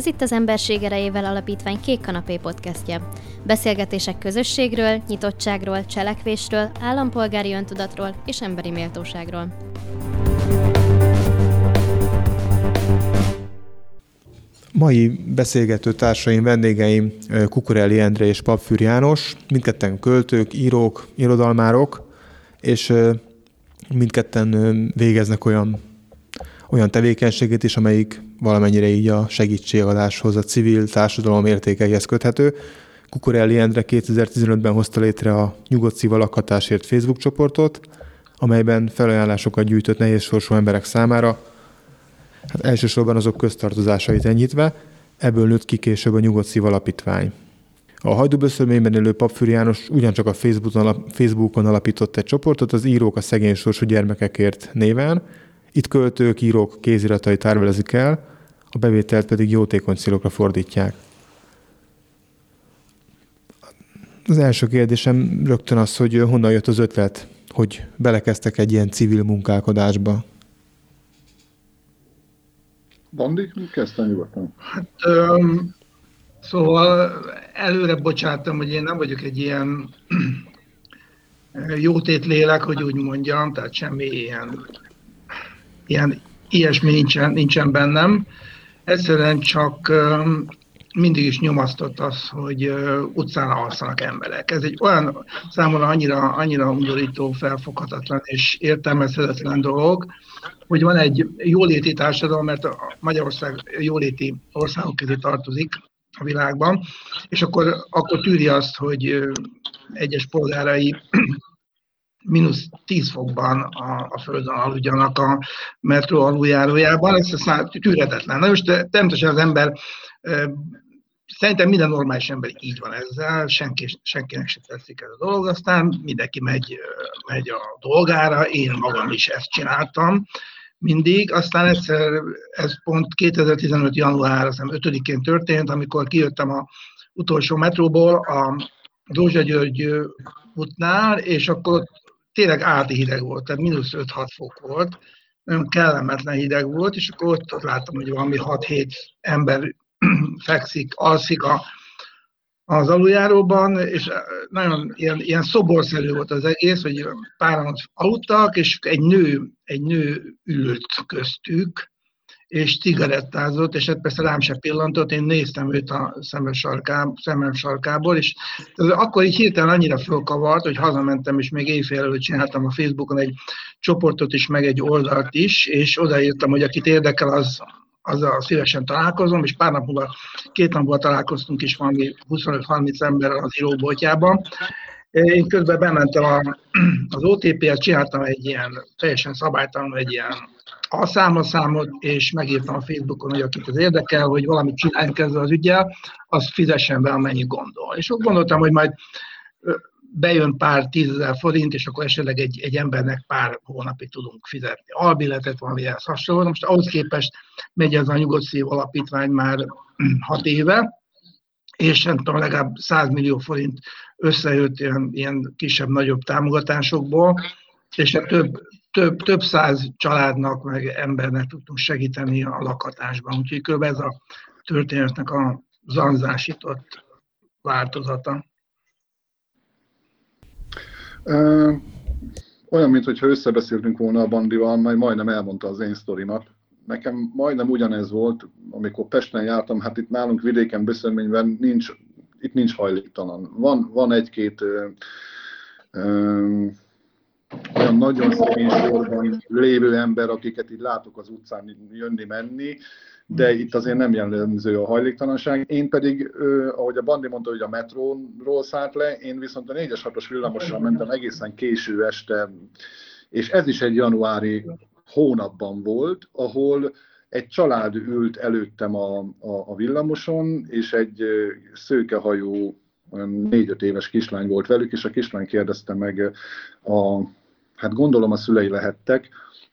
Ez itt az Emberség erejével alapítvány Kék Kanapé podcastja. Beszélgetések közösségről, nyitottságról, cselekvésről, állampolgári öntudatról és emberi méltóságról. Mai beszélgető társaim, vendégeim Kukorelli Endre és Papfűr János, mindketten költők, írók, irodalmárok, és mindketten végeznek olyan, olyan tevékenységét is, amelyik valamennyire így a segítségadáshoz, a civil társadalom értékeihez köthető. Kukorelli Endre 2015-ben hozta létre a Nyugodt Szíva lakhatásért Facebook csoportot, amelyben felajánlásokat gyűjtött nehéz sorsú emberek számára, hát elsősorban azok köztartozásait enyhítve, ebből nőtt ki később a Nyugodt Szív Alapítvány. A hajdúböszörményben élő Papfűr János ugyancsak a Facebookon, Facebookon alapított egy csoportot, az Írók a szegény sorsú gyermekekért néven. Itt költők, írók kéziratai tárvelezik el, a bevételt pedig jótékony célokra fordítják. Az első kérdésem rögtön az, hogy honnan jött az ötlet, hogy belekezdtek egy ilyen civil munkálkodásba. Bandi, kezdtem nyugodtan. Hát, um, szóval előre bocsátom, hogy én nem vagyok egy ilyen jótét lélek, hogy úgy mondjam, tehát semmi ilyen, ilyen ilyesmi nincsen, nincsen bennem. Egyszerűen csak mindig is nyomasztott az, hogy utcán alszanak emberek. Ez egy olyan számomra annyira, annyira undorító, felfoghatatlan és értelmezhetetlen dolog, hogy van egy jóléti társadalom, mert a Magyarország jóléti országok közé tartozik a világban, és akkor, akkor tűri azt, hogy egyes polgárai mínusz 10 fokban a, a földön aludjanak a metró aluljárójában, ez aztán tűretetlen. Na most természetesen az ember Szerintem minden normális ember így van ezzel, senki, senkinek se tetszik ez a dolog, aztán mindenki megy, megy a dolgára, én magam is ezt csináltam, mindig. Aztán egyszer, ez pont 2015. január, azt 5-én történt, amikor kijöttem a utolsó metróból a Dózsa György útnál, és akkor tényleg áti hideg volt, tehát mínusz 5-6 fok volt, nagyon kellemetlen hideg volt, és akkor ott, ott láttam, hogy valami 6-7 ember fekszik, alszik a az aluljáróban, és nagyon ilyen, ilyen szoborszerű volt az egész, hogy páran aludtak, és egy nő, egy nő ült köztük, és cigarettázott, és hát persze rám se pillantott, én néztem őt a szemem, sarká, szemem sarkából, és akkor így hirtelen annyira fölkavart, hogy hazamentem, és még éjfél előtt csináltam a Facebookon egy csoportot is, meg egy oldalt is, és odaírtam, hogy akit érdekel, az azzal szívesen találkozom, és pár nap múlva, két nap múlva találkoztunk is valami 25-30 ember az íróboltjában. Én közben bementem a, az OTP-hez, csináltam egy ilyen teljesen szabálytalan, egy ilyen alszámot, és megírtam a Facebookon, hogy akit az érdekel, hogy valamit csináljunk ezzel az ügyel, az fizessen be, amennyi gondol. És ott gondoltam, hogy majd bejön pár tízezer forint, és akkor esetleg egy, egy embernek pár hónapig tudunk fizetni albilletet, valami ehhez hasonló. Most ahhoz képest megy ez a nyugodt szív alapítvány már hat éve, és nem tudom, legalább 100 millió forint összejött ilyen, ilyen kisebb-nagyobb támogatásokból, és a több, több, több száz családnak, meg embernek tudtunk segíteni a lakatásban. Úgyhogy kb. ez a történetnek a zanzásított változata. Olyan, mintha összebeszéltünk volna a bandival, majd majdnem elmondta az én sztorimat. Nekem majdnem ugyanez volt, amikor Pesten jártam, hát itt nálunk vidéken Beszélményben nincs, itt nincs hajléktalan. Van, van egy-két nagyon szegény sorban lévő ember, akiket itt látok az utcán jönni-menni, de itt azért nem jellemző a hajléktalanság. Én pedig, ahogy a Bandi mondta, hogy a metróról szállt le, én viszont a 4-es 6-os villamossal mentem egészen késő este, és ez is egy januári hónapban volt, ahol egy család ült előttem a, a, a villamoson, és egy szőkehajú, négy-öt éves kislány volt velük, és a kislány kérdezte meg, a, hát gondolom a szülei lehettek,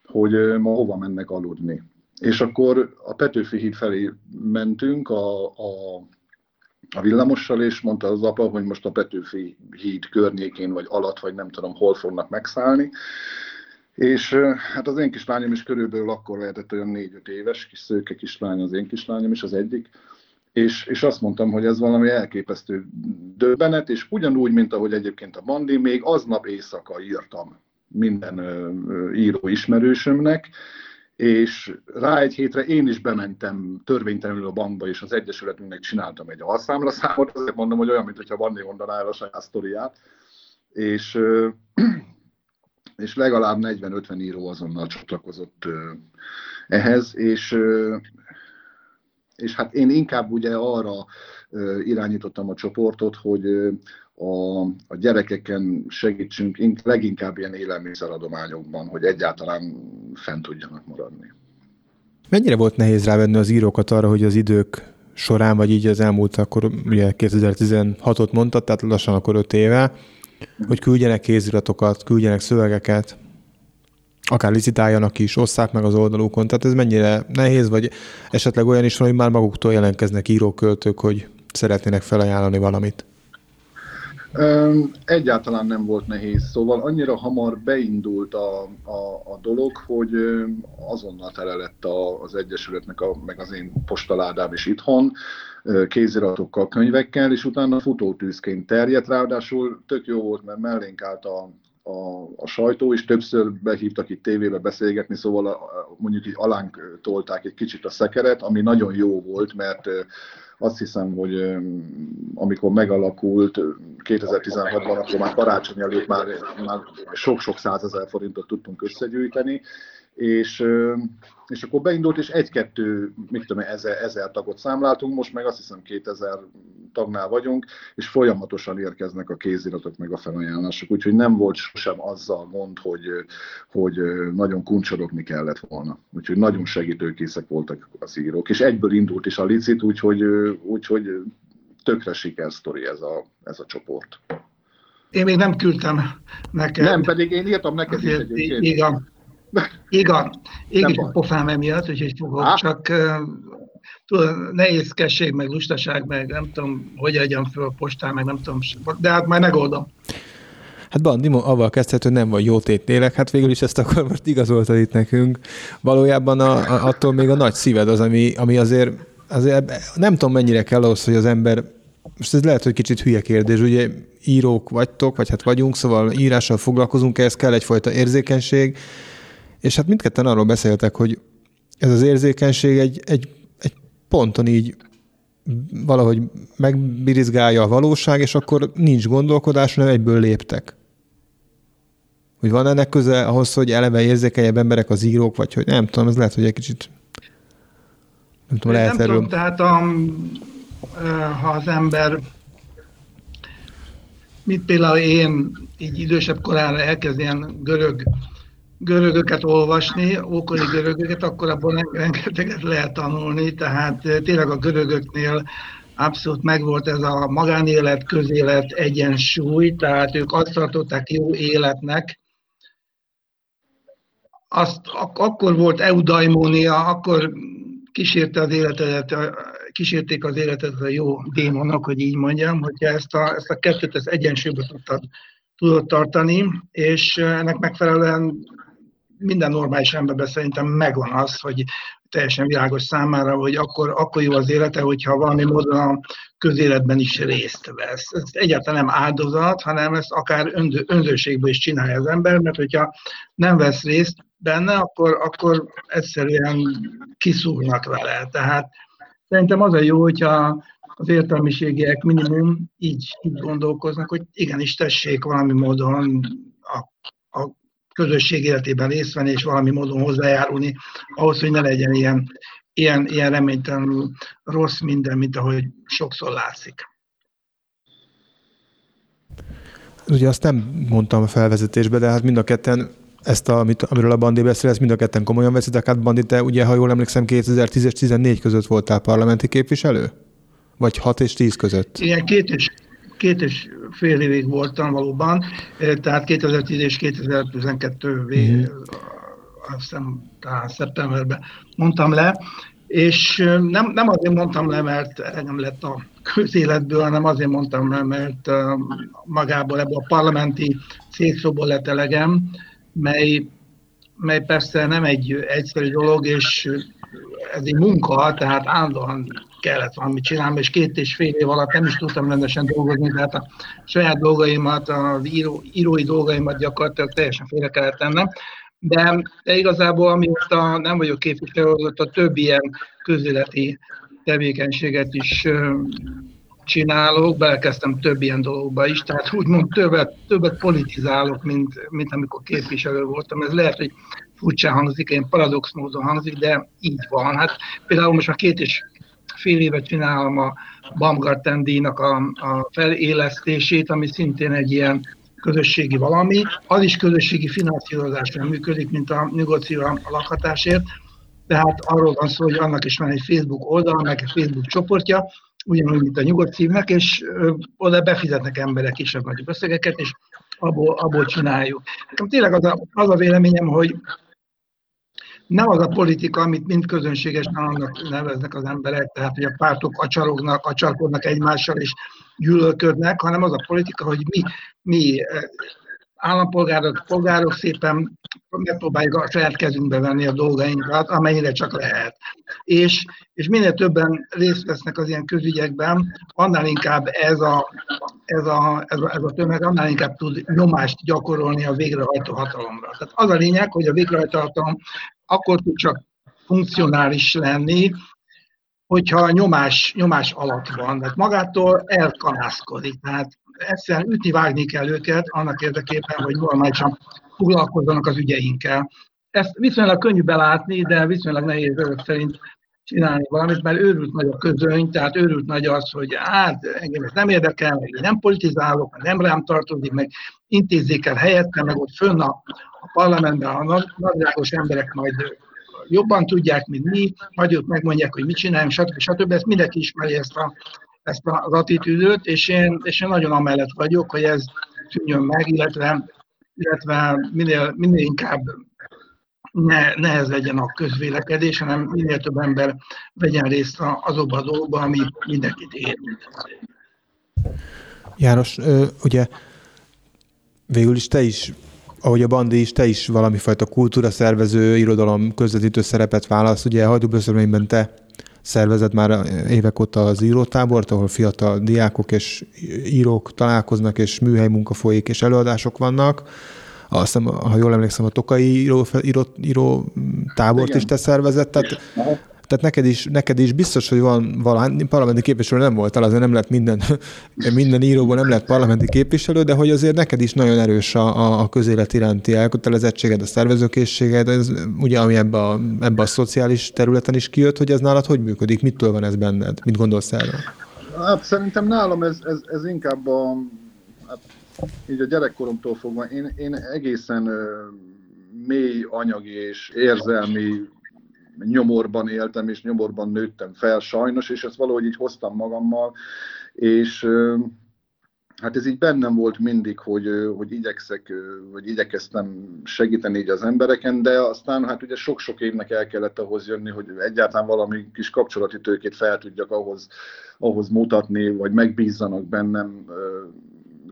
hogy ma hova mennek aludni. És akkor a Petőfi híd felé mentünk a, a, a villamossal, és mondta az apa, hogy most a Petőfi híd környékén, vagy alatt, vagy nem tudom, hol fognak megszállni. És hát az én kislányom is körülbelül akkor lehetett olyan négy-öt éves, kis szőke kislány az én kislányom is, az egyik, és, és azt mondtam, hogy ez valami elképesztő döbbenet, és ugyanúgy, mint ahogy egyébként a Bandi, még aznap éjszaka írtam minden író ismerősömnek, és rá egy hétre én is bementem törvénytelenül a bankba, és az Egyesületünknek csináltam egy alszámlaszámot, azért mondom, hogy olyan, mintha Bandi mondaná el a saját sztoriát, és, és legalább 40-50 író azonnal csatlakozott ehhez, és, és hát én inkább ugye arra irányítottam a csoportot, hogy a, a gyerekeken segítsünk leginkább ilyen élelmiszeradományokban, hogy egyáltalán fent tudjanak maradni. Mennyire volt nehéz rávenni az írókat arra, hogy az idők során, vagy így az elmúlt, akkor ugye 2016-ot mondtad, tehát lassan akkor 5 éve, hogy küldjenek kéziratokat, küldjenek szövegeket, akár licitáljanak is, osszák meg az oldalukon. Tehát ez mennyire nehéz, vagy esetleg olyan is van, hogy már maguktól jelentkeznek íróköltők, hogy szeretnének felajánlani valamit? Egyáltalán nem volt nehéz, szóval annyira hamar beindult a, a, a dolog, hogy azonnal tele lett a, az Egyesületnek, a, meg az én postaládám is itthon, kéziratokkal, könyvekkel, és utána futótűzként terjedt, ráadásul tök jó volt, mert mellénk állt a, a, a sajtó, és többször behívtak itt tévébe beszélgetni, szóval a, mondjuk így alánk tolták egy kicsit a szekeret, ami nagyon jó volt, mert azt hiszem, hogy amikor megalakult 2016-ban, akkor már karácsony előtt már, már sok-sok százezer forintot tudtunk összegyűjteni, és, és akkor beindult, és egy-kettő, mit tudom, ezer, ezer tagot számláltunk, most meg azt hiszem 2000 tagnál vagyunk, és folyamatosan érkeznek a kéziratok meg a felajánlások, úgyhogy nem volt sosem azzal gond, hogy, hogy nagyon kuncsorogni kellett volna. Úgyhogy nagyon segítőkészek voltak az írók, és egyből indult is a licit, úgyhogy, úgyhogy tökre sikersztori ez a, ez a csoport. Én még nem küldtem neked. Nem, pedig én írtam neked is egyébként. Igen. Igen, a pofám emiatt, úgyhogy fogok, Há? csak tudod, nehézkesség, meg lustaság, meg nem tudom, hogy fel a postán, meg nem tudom, de hát majd megoldom. Hát Bandi, avval kezdhet, hogy nem vagy jó tétnélek, hát végül is ezt akkor most igazoltad itt nekünk. Valójában a, a, attól még a nagy szíved az, ami, ami azért, azért nem tudom mennyire kell ahhoz, hogy az ember most ez lehet, hogy kicsit hülye kérdés, ugye írók vagytok, vagy hát vagyunk, szóval írással foglalkozunk, ehhez kell egyfajta érzékenység, és hát mindketten arról beszéltek, hogy ez az érzékenység egy, egy, egy ponton így valahogy megbirizgálja a valóság, és akkor nincs gondolkodás, hanem egyből léptek. Hogy van ennek köze ahhoz, hogy eleve érzékenyebb emberek az írók, vagy hogy nem tudom, ez lehet, hogy egy kicsit nem tudom, lehet nem erről. Tudom, tehát a, ha az ember mint például én így idősebb korára elkezd ilyen görög görögöket olvasni, ókori görögöket, akkor abból rengeteget lehet tanulni, tehát eh, tényleg a görögöknél abszolút megvolt ez a magánélet, közélet egyensúly, tehát ők azt tartották jó életnek, azt ak- akkor volt eudaimonia, akkor kísérte az életedet, kísérték az életet a jó démonok, hogy így mondjam, hogyha ezt a, ezt a kettőt az egyensúlyba tudtad, tudod tartani, és eh, ennek megfelelően minden normális emberben szerintem megvan az, hogy teljesen világos számára, hogy akkor, akkor jó az élete, hogyha valami módon a közéletben is részt vesz. Ez egyáltalán nem áldozat, hanem ezt akár önző, önzőségből is csinálja az ember, mert hogyha nem vesz részt benne, akkor, akkor egyszerűen kiszúrnak vele. Tehát szerintem az a jó, hogyha az értelmiségiek minimum így, így gondolkoznak, hogy igenis tessék valami módon a, a közösség életében részt venni, és valami módon hozzájárulni ahhoz, hogy ne legyen ilyen, ilyen, ilyen reménytelenül rossz minden, mint ahogy sokszor látszik. Ugye azt nem mondtam a felvezetésbe, de hát mind a ketten ezt, a, amit, amiről a Bandi beszél, ezt mind a ketten komolyan veszitek. Hát Bandi, te ugye, ha jól emlékszem, 2010 és 14 között voltál parlamenti képviselő? Vagy 6 és 10 között? Igen, két és, két és fél évig voltam valóban, eh, tehát 2010 és 2012 vég, mm. azt hiszem talán szeptemberben mondtam le, és eh, nem, nem azért mondtam le, mert nem lett a közéletből, hanem azért mondtam le, mert eh, magából ebből a parlamenti cégszóból lett elegem, mely mely persze nem egy egyszerű dolog, és ez egy munka, tehát állandóan kellett valamit csinálni, és két és fél év alatt nem is tudtam rendesen dolgozni, tehát a saját dolgaimat, az író, írói dolgaimat gyakorlatilag teljesen félre kellett tennem. De, de igazából amióta nem vagyok képviselő, a több ilyen közéleti tevékenységet is csinálok, belekezdtem több ilyen dologba is, tehát úgymond többet, többet politizálok, mint, mint amikor képviselő voltam. Ez lehet, hogy furcsán hangzik, én paradox módon hangzik, de így van. Hát például most már két és fél évet csinálom a Baumgarten díjnak a, a felélesztését, ami szintén egy ilyen közösségi valami. Az is közösségi finanszírozásra működik, mint a nyugodti a lakhatásért. Tehát arról van szó, hogy annak is van egy Facebook oldal, meg egy Facebook csoportja, ugyanúgy, mint a nyugodt szívnek, és oda befizetnek emberek kisebb nagy összegeket, és abból, abból csináljuk. Nekem tényleg az a, az a véleményem, hogy nem az a politika, amit mind közönségesen annak neveznek az emberek, tehát hogy a pártok acsarognak, acsarkodnak egymással és gyűlölködnek, hanem az a politika, hogy mi, mi állampolgárok, polgárok szépen megpróbáljuk a saját kezünkbe venni a dolgainkat, amennyire csak lehet. És, és minél többen részt vesznek az ilyen közügyekben, annál inkább ez a, ez a, ez a, ez a tömeg, annál inkább tud nyomást gyakorolni a végrehajtó hatalomra. Tehát az a lényeg, hogy a végrehajtó hatalom akkor tud csak funkcionális lenni, hogyha nyomás, nyomás alatt van, tehát magától elkanászkodik. Tehát egyszerűen ütni, vágni kell őket annak érdekében, hogy normálisan foglalkozzanak az ügyeinkkel. Ezt viszonylag könnyű belátni, de viszonylag nehéz örök szerint csinálni valamit, mert őrült nagy a közöny, tehát őrült nagy az, hogy hát engem ez nem érdekel, meg én nem politizálok, meg nem rám tartozik, meg intézzék el helyettem, meg ott fönn a, a parlamentben a nagyrágos emberek majd jobban tudják, mint mi, majd ők megmondják, hogy mit csináljunk, stb. stb. Ezt mindenki ismeri ezt, a, ezt az attitűdöt, és én, és én nagyon amellett vagyok, hogy ez szűnjön meg, illetve, illetve minél, minél inkább ne, nehez legyen a közvélekedés, hanem minél több ember vegyen részt azokban a dolgokban, ami mindenkit érint. János, ugye végül is te is ahogy a Bandi is, te is valami fajta kultúra szervező, irodalom közvetítő szerepet válasz. Ugye Hajdúböszörményben te szervezed már évek óta az írótábort, ahol fiatal diákok és írók találkoznak, és műhely munka folyik, és előadások vannak. Azt hiszem, ha jól emlékszem, a Tokai író, író, író tábort Igen. is te szervezett. Tehát tehát neked is, neked is biztos, hogy van valami, parlamenti képviselő nem voltál, azért nem lett minden, minden íróból nem lett parlamenti képviselő, de hogy azért neked is nagyon erős a, a közélet iránti elkötelezettséged, a szervezőkészséged, ez ugye ami ebbe a, ebbe a szociális területen is kijött, hogy ez nálad hogy működik, mitől van ez benned, mit gondolsz erről? Hát szerintem nálam ez, ez, ez inkább a, hát, így a gyerekkoromtól fogva, én, én egészen mély anyagi és érzelmi nyomorban éltem, és nyomorban nőttem fel sajnos, és ezt valahogy így hoztam magammal, és hát ez így bennem volt mindig, hogy, hogy igyekszek, vagy igyekeztem segíteni így az embereken, de aztán hát ugye sok-sok évnek el kellett ahhoz jönni, hogy egyáltalán valami kis kapcsolati tőkét fel tudjak ahhoz, ahhoz mutatni, vagy megbízzanak bennem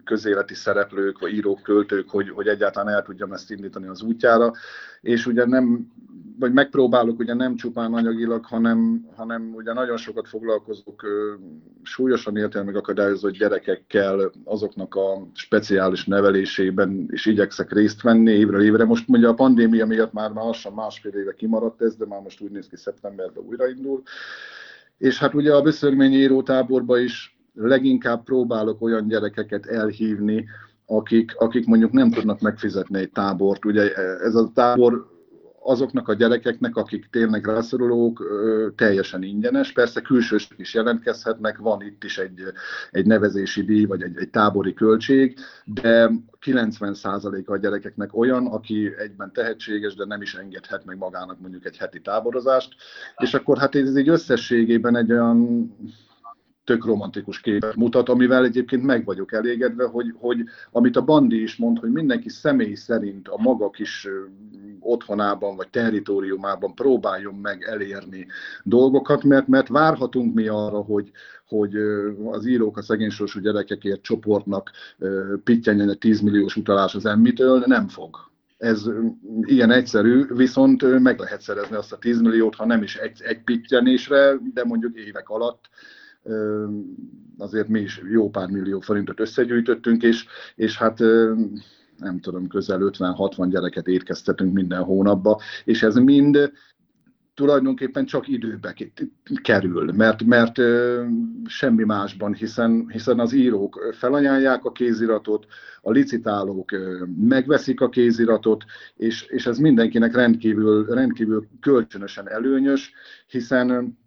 közéleti szereplők, vagy írók, költők, hogy, hogy egyáltalán el tudjam ezt indítani az útjára. És ugye nem vagy megpróbálok ugye nem csupán anyagilag, hanem, hanem ugye nagyon sokat foglalkozok súlyosan értelmi akadályozott gyerekekkel, azoknak a speciális nevelésében is igyekszek részt venni évről évre. Most ugye a pandémia miatt már lassan másfél éve kimaradt ez, de már most úgy néz ki szeptemberben újraindul. És hát ugye a Beszörményi írótáborba is leginkább próbálok olyan gyerekeket elhívni, akik, akik mondjuk nem tudnak megfizetni egy tábort. Ugye ez a tábor azoknak a gyerekeknek, akik tényleg rászorulók, teljesen ingyenes. Persze külsősök is jelentkezhetnek, van itt is egy, egy nevezési díj, vagy egy, egy tábori költség, de 90%-a a gyerekeknek olyan, aki egyben tehetséges, de nem is engedhet meg magának mondjuk egy heti táborozást, és akkor hát ez így összességében egy olyan tök romantikus képet mutat, amivel egyébként meg vagyok elégedve, hogy, hogy amit a Bandi is mond, hogy mindenki személy szerint a maga kis otthonában vagy territóriumában próbáljon meg elérni dolgokat, mert, mert várhatunk mi arra, hogy, hogy az írók a szegénysorsú gyerekekért csoportnak pittyenjen egy 10 milliós utalás az emmitől, nem fog. Ez ilyen egyszerű, viszont meg lehet szerezni azt a 10 milliót, ha nem is egy, egy pittyenésre, de mondjuk évek alatt azért mi is jó pár millió forintot összegyűjtöttünk, és, és hát nem tudom, közel 50-60 gyereket étkeztetünk minden hónapba, és ez mind tulajdonképpen csak időbe kerül, mert, mert semmi másban, hiszen, hiszen az írók felanyálják a kéziratot, a licitálók megveszik a kéziratot, és, és ez mindenkinek rendkívül, rendkívül kölcsönösen előnyös, hiszen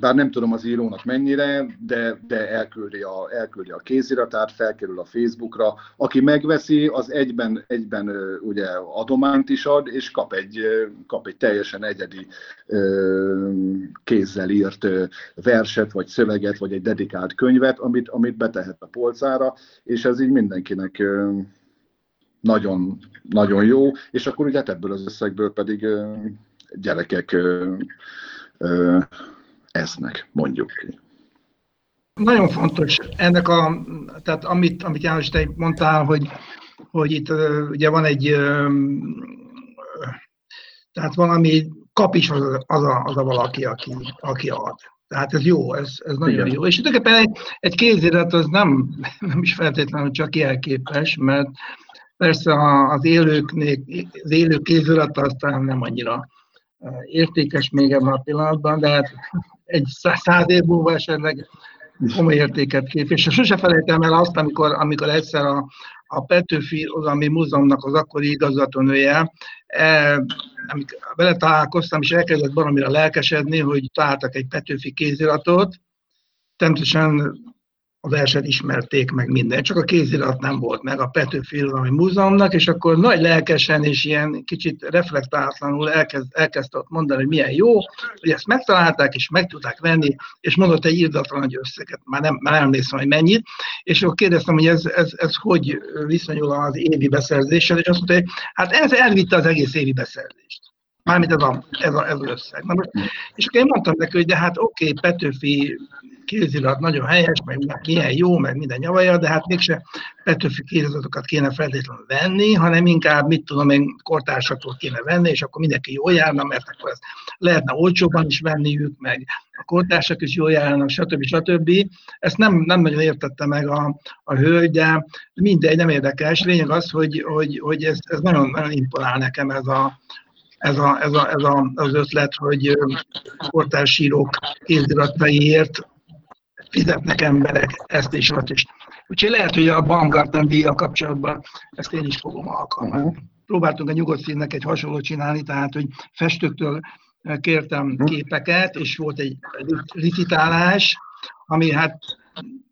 bár nem tudom az írónak mennyire, de, de elküldi, a, elküldi a kéziratát, felkerül a Facebookra. Aki megveszi, az egyben, egyben ugye adományt is ad, és kap egy, kap egy teljesen egyedi kézzel írt verset, vagy szöveget, vagy egy dedikált könyvet, amit, amit betehet a polcára, és ez így mindenkinek nagyon, nagyon jó, és akkor ugye ebből az összegből pedig gyerekek esznek, mondjuk ki. Nagyon fontos ennek a, tehát amit, amit János, te mondtál, hogy, hogy itt ugye van egy, tehát valami kap is az a, az a, az a valaki, aki, aki ad. Tehát ez jó, ez, ez nagyon Igen. jó. És tulajdonképpen egy, egy kézirat az nem, nem is feltétlenül csak jelképes, mert persze az élőknél, az élő kézirat aztán nem annyira értékes még ebben a pillanatban, de hát egy száz év múlva esetleg komoly értéket kép. És sose felejtem el azt, amikor, amikor egyszer a, a Petőfi ami múzeumnak az akkori igazgatónője, e, amikor vele találkoztam, és elkezdett valamire lelkesedni, hogy találtak egy Petőfi kéziratot, természetesen a verset ismerték meg minden, csak a kézirat nem volt meg a Petőfi Irodalmi Múzeumnak, és akkor nagy lelkesen és ilyen kicsit reflektálatlanul elkezd, elkezdte mondani, hogy milyen jó, hogy ezt megtalálták, és meg tudták venni, és mondott egy írdatlan nagy összeget, már nem, már emlékszem, hogy mennyit, és akkor kérdeztem, hogy ez, ez, ez hogy viszonyul az évi beszerzéssel, és azt mondta, hogy hát ez elvitte az egész évi beszerzést. Mármint ez, a, ez, a, ez az összeg. Na most, és akkor én mondtam neki, hogy de hát oké, okay, Petőfi kézirat nagyon helyes, meg milyen jó, meg minden nyavaja, de hát mégse Petőfi kéziratokat kéne feltétlenül venni, hanem inkább, mit tudom én, kortársaktól kéne venni, és akkor mindenki jól járna, mert akkor ez lehetne olcsóban is venniük, meg a kortársak is jól járnak, stb. stb. Ezt nem, nem nagyon értette meg a, a hölgy, de mindegy, nem érdekes. Lényeg az, hogy, hogy, hogy ez, ez nagyon, nagyon imponál nekem ez a, ez, a, ez, a, ez a, az ötlet, hogy kortársírók kézirataiért fizetnek emberek ezt és azt is. Úgyhogy lehet, hogy a Baumgarten díjjal kapcsolatban ezt én is fogom alkalmazni. Uh-huh. Próbáltunk a nyugodt színnek egy hasonlót csinálni, tehát, hogy festőktől kértem uh-huh. képeket, és volt egy licitálás, ami hát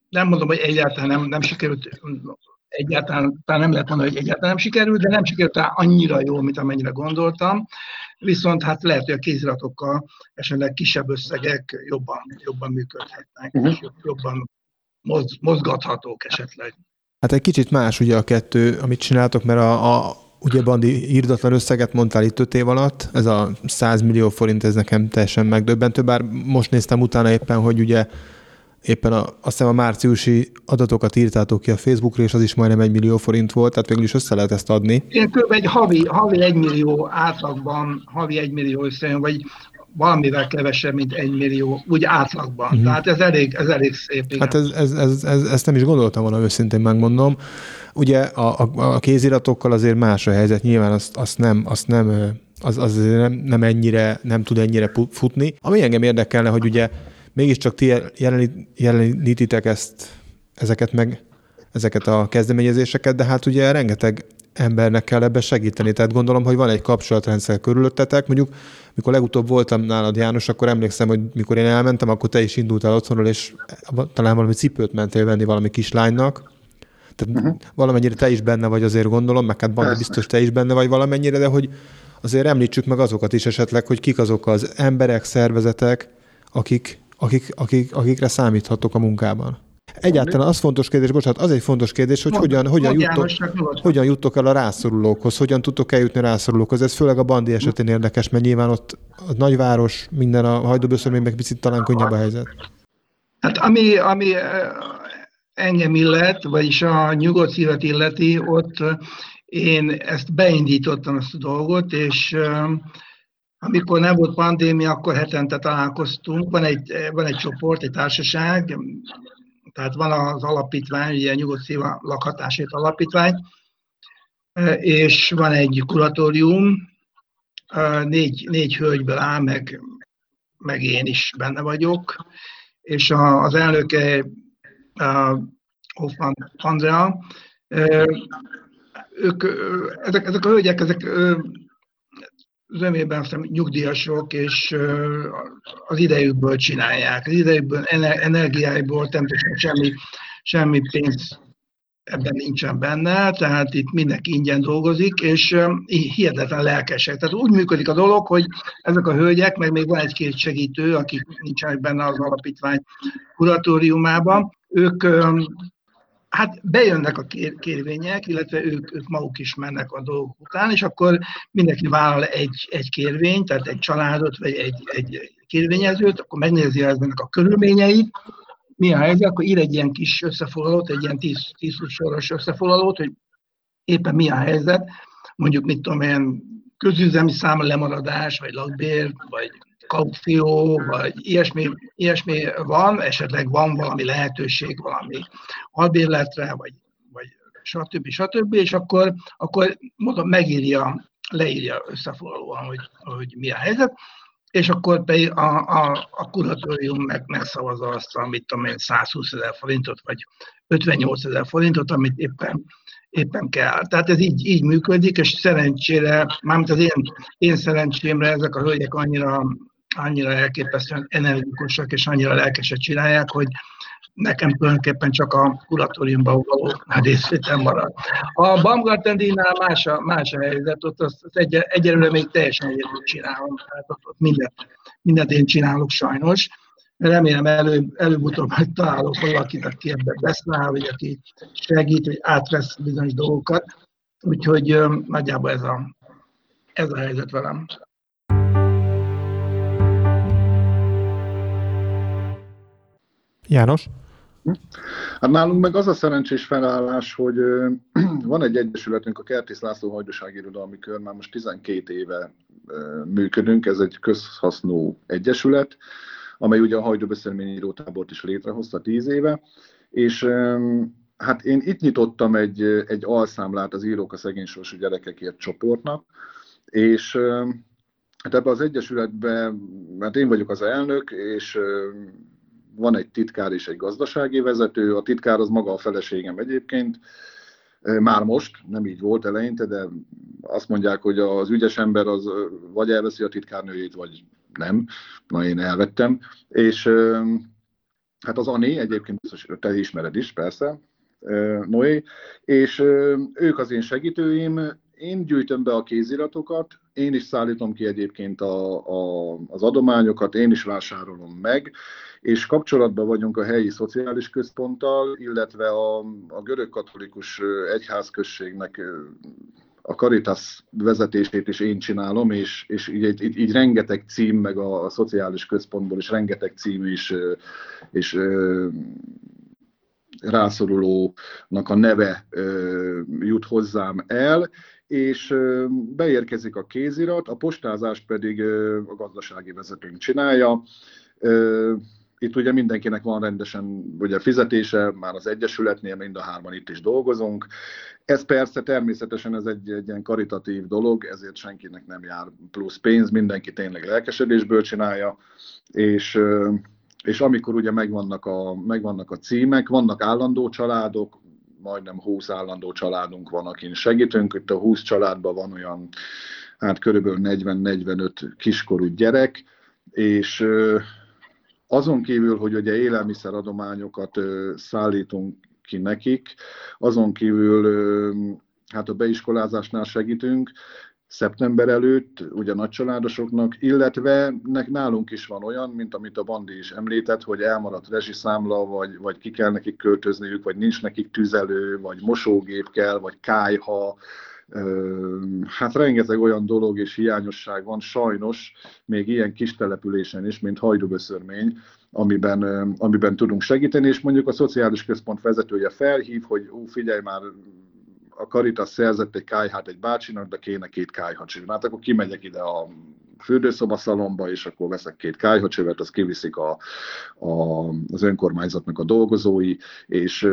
nem mondom, hogy egyáltalán nem, nem sikerült, egyáltalán, talán nem lehet mondani, hogy egyáltalán nem sikerült, de nem sikerült annyira jól, mint amennyire gondoltam viszont hát lehet, hogy a kéziratokkal esetleg kisebb összegek jobban, jobban működhetnek, uh-huh. jobban mozgathatók esetleg. Hát egy kicsit más ugye a kettő, amit csináltok, mert a, a ugye Bandi írdatlan összeget mondtál itt öt év alatt, ez a 100 millió forint, ez nekem teljesen megdöbbentő, bár most néztem utána éppen, hogy ugye éppen a, azt hiszem a márciusi adatokat írtátok ki a Facebookra, és az is majdnem egy millió forint volt, tehát végül is össze lehet ezt adni. Én kb. egy havi, havi egy millió átlagban, havi egy millió összejön, vagy valamivel kevesebb, mint egy millió, úgy átlagban. Uh-huh. Tehát ez elég, ez elég szép. Igen. Hát ez, ez, ez, ez, ezt nem is gondoltam volna, őszintén megmondom. Ugye a, a, a kéziratokkal azért más a helyzet, nyilván azt, azt nem, azt nem az, az nem, nem ennyire, nem tud ennyire futni. Ami engem érdekelne, hogy ugye mégiscsak ti jelenítitek ezt, ezeket meg, ezeket a kezdeményezéseket, de hát ugye rengeteg embernek kell ebbe segíteni. Tehát gondolom, hogy van egy kapcsolatrendszer körülöttetek. Mondjuk, mikor legutóbb voltam nálad, János, akkor emlékszem, hogy mikor én elmentem, akkor te is indultál otthonról, és talán valami cipőt mentél venni valami kislánynak. Tehát uh-huh. valamennyire te is benne vagy, azért gondolom, meg hát Bandi biztos te is benne vagy valamennyire, de hogy azért említsük meg azokat is esetleg, hogy kik azok az emberek, szervezetek, akik akik, akik, akikre számíthatok a munkában. Egyáltalán az fontos kérdés, bocsánat, az egy fontos kérdés, hogy hogyan, hogyan, juttok, hogyan juttok el a rászorulókhoz, hogyan tudtok eljutni a rászorulókhoz. Ez főleg a bandi esetén érdekes, mert nyilván ott a nagyváros, minden a hajdúbőszörményben picit talán könnyebb a helyzet. Hát ami, ami engem illet, vagyis a nyugodt szívet illeti, ott én ezt beindítottam ezt a dolgot, és amikor nem volt pandémia, akkor hetente találkoztunk. Van egy, van egy csoport, egy társaság, tehát van az alapítvány, ugye Nyugodt Szíva lakhatásét alapítvány, és van egy kuratórium, négy, négy hölgyből áll, meg, meg én is benne vagyok, és az elnöke Hoffman Andrea, ők, ezek, ezek a hölgyek, ezek zömében aztán nyugdíjasok, és az idejükből csinálják. Az idejükből, energiáiból természetesen semmi, semmi pénz ebben nincsen benne, tehát itt mindenki ingyen dolgozik, és hihetetlen lelkesek. Tehát úgy működik a dolog, hogy ezek a hölgyek, meg még van egy-két segítő, akik nincsenek benne az alapítvány kuratóriumában, ők hát bejönnek a kérvények, illetve ők, ők maguk is mennek a dolgok után, és akkor mindenki vállal egy, egy kérvényt, tehát egy családot, vagy egy, egy kérvényezőt, akkor megnézi eznek a körülményeit, mi a helyzet, akkor ír egy ilyen kis összefoglalót, egy ilyen 10, 10 soros összefoglalót, hogy éppen mi a helyzet, mondjuk mit tudom én, közüzemi száma lemaradás, vagy lakbér, vagy kaució, vagy ilyesmi, ilyesmi van, esetleg van valami lehetőség valami albérletre, vagy, vagy stb. stb. És akkor, akkor mondom, megírja, leírja összefoglalóan, hogy, hogy mi a helyzet, és akkor pedig a, a, a kuratórium meg, megszavazza azt, amit tudom én, 120 ezer forintot, vagy 58 ezer forintot, amit éppen, éppen kell. Tehát ez így, így működik, és szerencsére, mármint az én, én szerencsémre ezek a hölgyek annyira annyira elképesztően energikusak és annyira lelkeset csinálják, hogy nekem tulajdonképpen csak a kuratóriumban való részvétel marad. A Baumgartendinál más a, más a helyzet, ott az, az egy, egyelőre még teljesen egyedül csinálom, tehát ott, ott mindent, mindent én csinálok sajnos. Remélem elő, előbb-utóbb találok valakit, aki ebben beszáll, vagy aki segít, vagy átvesz bizonyos dolgokat. Úgyhogy nagyjából ez a, ez a helyzet velem. János? Hát nálunk meg az a szerencsés felállás, hogy van egy egyesületünk, a Kertész László Hajdaság Irodalmi Kör, már most 12 éve működünk, ez egy közhasznú egyesület, amely ugye a Hajdúbeszélmény írótábort is létrehozta 10 éve, és hát én itt nyitottam egy, egy alszámlát az Írók a Szegénysorsú Gyerekekért csoportnak, és hát ebbe az egyesületbe, mert én vagyok az elnök, és van egy titkár és egy gazdasági vezető, a titkár az maga a feleségem egyébként, már most, nem így volt eleinte, de azt mondják, hogy az ügyes ember az vagy elveszi a titkárnőjét, vagy nem. Na, én elvettem. És hát az Ani, egyébként biztos, te ismered is, persze, Noé, és ők az én segítőim, én gyűjtöm be a kéziratokat, én is szállítom ki egyébként a, a, az adományokat, én is vásárolom meg, és kapcsolatban vagyunk a helyi szociális központtal, illetve a, a görög-katolikus egyházközségnek a Caritas vezetését is én csinálom, és, és így, így, így rengeteg cím, meg a, a szociális központból is rengeteg cím is, és rászorulónak a neve jut hozzám el, és beérkezik a kézirat, a postázást pedig a gazdasági vezetőnk csinálja. Itt ugye mindenkinek van rendesen ugye fizetése, már az Egyesületnél mind a hárman itt is dolgozunk. Ez persze természetesen ez egy, egy ilyen karitatív dolog, ezért senkinek nem jár plusz pénz, mindenki tényleg lelkesedésből csinálja, és, és amikor ugye megvannak a, megvannak a címek, vannak állandó családok, majdnem 20 állandó családunk van, akin segítünk. Itt a 20 családban van olyan, hát körülbelül 40-45 kiskorú gyerek, és azon kívül, hogy ugye élelmiszeradományokat szállítunk ki nekik, azon kívül hát a beiskolázásnál segítünk, szeptember előtt, ugye nagycsaládosoknak, illetve nálunk is van olyan, mint amit a Bandi is említett, hogy elmaradt rezsiszámla, vagy, vagy ki kell nekik költözniük, vagy nincs nekik tüzelő, vagy mosógép kell, vagy kájha, Hát rengeteg olyan dolog és hiányosság van, sajnos még ilyen kis településen is, mint Hajdúböszörmény, amiben, amiben tudunk segíteni, és mondjuk a szociális központ vezetője felhív, hogy ú, figyelj már, a Caritas szerzett egy kájhát egy bácsinak, de kéne két kájhacső. Hát akkor kimegyek ide a fürdőszobaszalomba, és akkor veszek két kájhacsövet, azt kiviszik a, a, az önkormányzatnak a dolgozói, és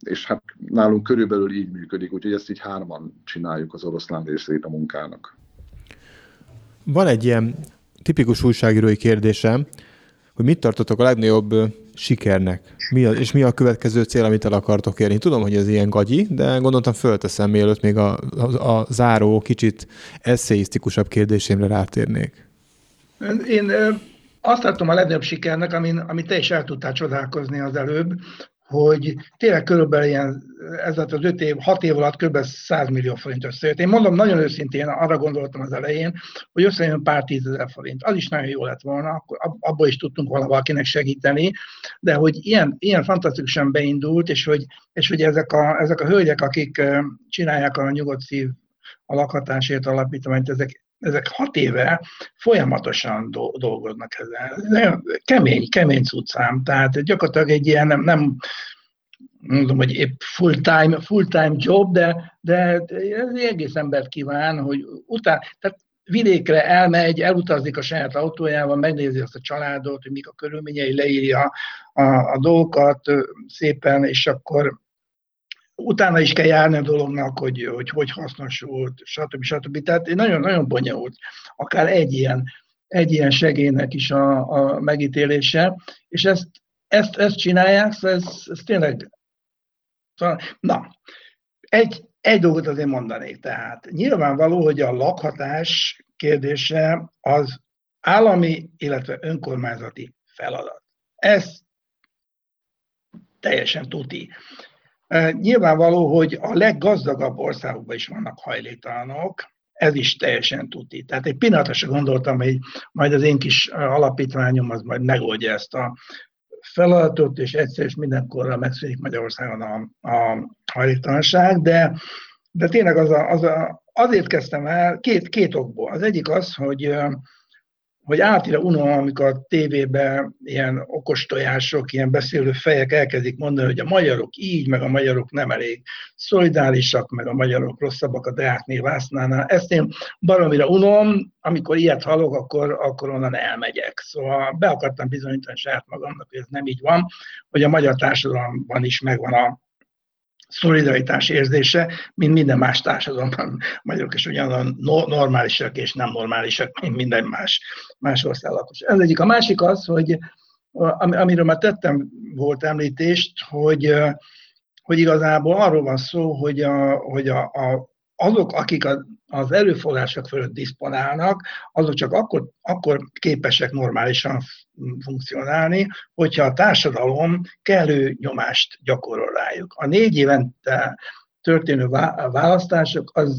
és hát nálunk körülbelül így működik, úgyhogy ezt így hárman csináljuk az oroszlán részét a munkának. Van egy ilyen tipikus újságírói kérdésem, hogy mit tartotok a legnagyobb sikernek? Mi a, és mi a következő cél, amit el akartok érni? Tudom, hogy ez ilyen gagyi, de gondoltam fölteszem, mielőtt még a, a, a záró, kicsit eszeisztikusabb kérdésémre rátérnék. Én azt tartom a legnagyobb sikernek, amin, amit te is el tudtál csodálkozni az előbb, hogy tényleg körülbelül ilyen, ez az öt év, hat év alatt kb. 100 millió forint összejött. Én mondom nagyon őszintén, arra gondoltam az elején, hogy összejön pár tízezer forint. Az is nagyon jó lett volna, akkor abból is tudtunk valakinek segíteni, de hogy ilyen, ilyen fantasztikusan beindult, és hogy, és hogy ezek, a, ezek a hölgyek, akik csinálják a nyugodt szív a lakhatásért alapítványt, ezek ezek hat éve folyamatosan dolgoznak ezzel. Kemény, kemény cuccám, tehát gyakorlatilag egy ilyen nem, nem mondom, hogy épp full-time, full-time job, de, de ez egész embert kíván, hogy utána, tehát vidékre elmegy, elutazik a saját autójával, megnézi azt a családot, hogy mik a körülményei, leírja a, a dolgokat szépen, és akkor utána is kell járni a dolognak, hogy hogy, hogy hasznosult, stb. stb. Tehát nagyon-nagyon bonyolult, akár egy ilyen, egy ilyen segélynek is a, a megítélése, és ezt, ezt, ezt csinálják, szóval ez, ez tényleg... Szóval, na, egy, egy dolgot azért mondanék, tehát nyilvánvaló, hogy a lakhatás kérdése az állami, illetve önkormányzati feladat. Ez teljesen tuti. Nyilvánvaló, hogy a leggazdagabb országokban is vannak hajléktalanok, ez is teljesen tuti. Tehát egy pillanatra sem gondoltam, hogy majd az én kis alapítványom az majd megoldja ezt a feladatot, és egyszer és mindenkorra megszűnik Magyarországon a, a hajléktalanság, de, de tényleg az a, az a, azért kezdtem el, két, két okból. Az egyik az, hogy hogy átira unom, amikor a tévében ilyen okos tojások, ilyen beszélő fejek elkezdik mondani, hogy a magyarok így, meg a magyarok nem elég szolidárisak, meg a magyarok rosszabbak a Deákné Vásznánál. Ezt én baromira unom, amikor ilyet hallok, akkor, akkor onnan elmegyek. Szóval be akartam bizonyítani saját magamnak, hogy ez nem így van, hogy a magyar társadalomban is megvan a, szolidaritás érzése, mint minden más társadalomban. Magyarok is ugyanolyan normálisak és nem normálisak, mint minden más, más ország lakos. Ez egyik. A másik az, hogy amiről már tettem volt említést, hogy, hogy igazából arról van szó, hogy, a, hogy a, a, azok, akik az erőforrások fölött diszponálnak, azok csak akkor, akkor képesek normálisan funkcionálni, hogyha a társadalom kellő nyomást gyakorol rájuk. A négy évente történő választások az,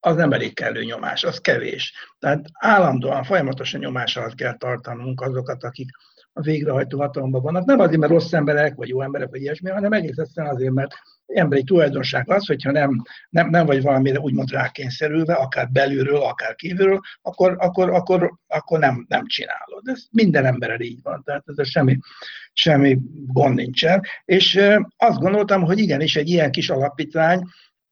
az nem elég kellő nyomás, az kevés. Tehát állandóan, folyamatosan nyomás alatt kell tartanunk azokat, akik a végrehajtó hatalomban vannak. Nem azért, mert rossz emberek, vagy jó emberek, vagy ilyesmi, hanem egész egyszerűen azért, mert emberi tulajdonság az, hogyha nem, nem, nem vagy valamire úgymond rákényszerülve, akár belülről, akár kívülről, akkor, akkor, akkor, akkor nem, nem csinálod. Ez minden emberrel így van, tehát ez semmi, semmi gond nincsen. És azt gondoltam, hogy igenis egy ilyen kis alapítvány,